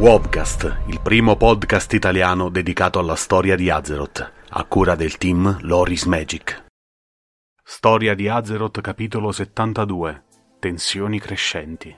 Wobcast, il primo podcast italiano dedicato alla storia di Azeroth, a cura del team Loris Magic. Storia di Azeroth capitolo 72 Tensioni crescenti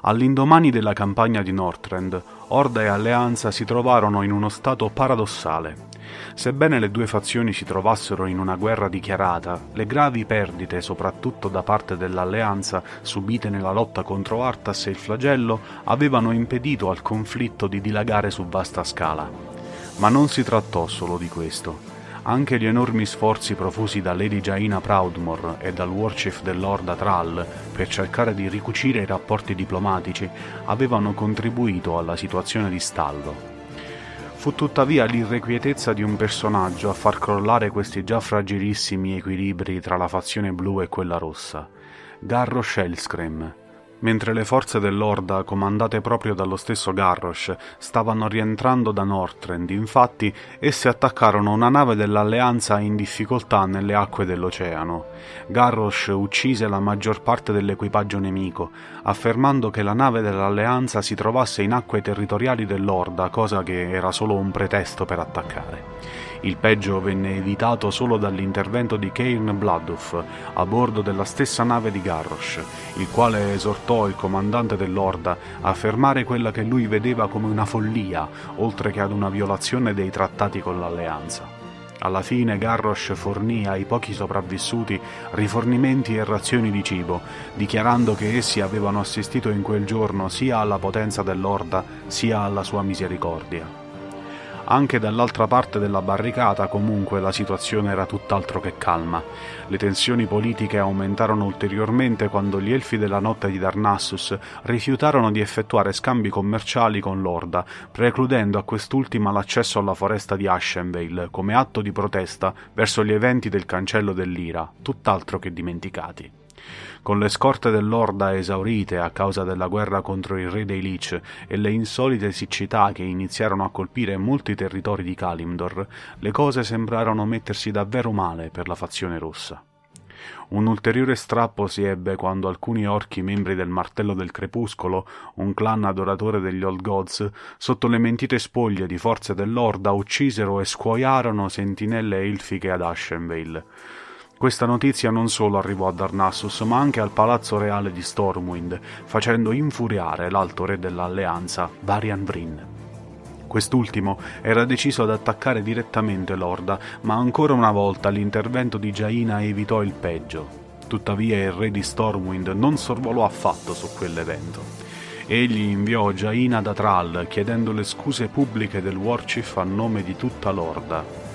All'indomani della campagna di Northrend, Horda e Alleanza si trovarono in uno stato paradossale. Sebbene le due fazioni si trovassero in una guerra dichiarata, le gravi perdite, soprattutto da parte dell'Alleanza, subite nella lotta contro Arthas e il Flagello, avevano impedito al conflitto di dilagare su vasta scala. Ma non si trattò solo di questo. Anche gli enormi sforzi profusi da Lady Jaina Proudmore e dal Warchief dell'Orda Thrall per cercare di ricucire i rapporti diplomatici avevano contribuito alla situazione di stallo. Fu tuttavia l'irrequietezza di un personaggio a far crollare questi già fragilissimi equilibri tra la fazione blu e quella rossa. Garrosh Hellscream, Mentre le forze dell'Orda, comandate proprio dallo stesso Garrosh, stavano rientrando da Northrend, infatti, esse attaccarono una nave dell'Alleanza in difficoltà nelle acque dell'oceano. Garrosh uccise la maggior parte dell'equipaggio nemico, affermando che la nave dell'Alleanza si trovasse in acque territoriali dell'Orda, cosa che era solo un pretesto per attaccare. Il peggio venne evitato solo dall'intervento di Cairn Bloodhoof a bordo della stessa nave di Garrosh, il quale esortò il comandante dell'Orda a fermare quella che lui vedeva come una follia, oltre che ad una violazione dei trattati con l'Alleanza. Alla fine Garrosh fornì ai pochi sopravvissuti rifornimenti e razioni di cibo, dichiarando che essi avevano assistito in quel giorno sia alla potenza dell'Orda sia alla sua misericordia. Anche dall'altra parte della barricata comunque la situazione era tutt'altro che calma. Le tensioni politiche aumentarono ulteriormente quando gli elfi della notte di Darnassus rifiutarono di effettuare scambi commerciali con l'Orda, precludendo a quest'ultima l'accesso alla foresta di Ashenvale come atto di protesta verso gli eventi del cancello dell'Ira, tutt'altro che dimenticati. Con le scorte dell'Orda esaurite a causa della guerra contro il re dei Lich e le insolite siccità che iniziarono a colpire molti territori di Kalimdor, le cose sembrarono mettersi davvero male per la fazione rossa. Un ulteriore strappo si ebbe quando alcuni orchi membri del Martello del Crepuscolo, un clan adoratore degli Old Gods, sotto le mentite spoglie di forze dell'Orda uccisero e scuoiarono sentinelle elfiche ad Ashenvale. Questa notizia non solo arrivò a Darnassus, ma anche al palazzo reale di Stormwind, facendo infuriare l'alto re dell'alleanza, Varian Vryn. Quest'ultimo era deciso ad attaccare direttamente l'Orda, ma ancora una volta l'intervento di Jaina evitò il peggio. Tuttavia il re di Stormwind non sorvolò affatto su quell'evento. Egli inviò Jaina da Thrall chiedendo le scuse pubbliche del Warchief a nome di tutta l'Orda.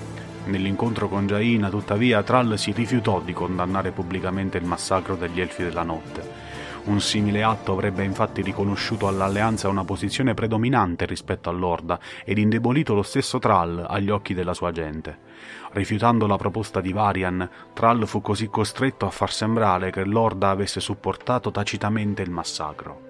Nell'incontro con Jaina, tuttavia, Thrall si rifiutò di condannare pubblicamente il massacro degli Elfi della Notte. Un simile atto avrebbe infatti riconosciuto all'Alleanza una posizione predominante rispetto all'Orda ed indebolito lo stesso Thrall agli occhi della sua gente. Rifiutando la proposta di Varian, Thrall fu così costretto a far sembrare che l'Orda avesse supportato tacitamente il massacro.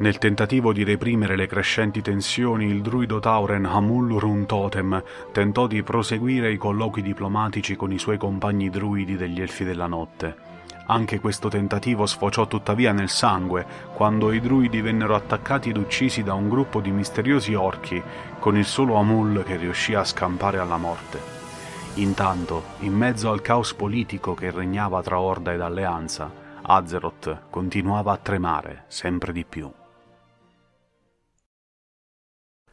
Nel tentativo di reprimere le crescenti tensioni, il druido Tauren Hamul Run Totem tentò di proseguire i colloqui diplomatici con i suoi compagni druidi degli Elfi della Notte. Anche questo tentativo sfociò tuttavia nel sangue, quando i druidi vennero attaccati ed uccisi da un gruppo di misteriosi orchi, con il solo Amul che riuscì a scampare alla morte. Intanto, in mezzo al caos politico che regnava tra Orda ed Alleanza, Azeroth continuava a tremare sempre di più.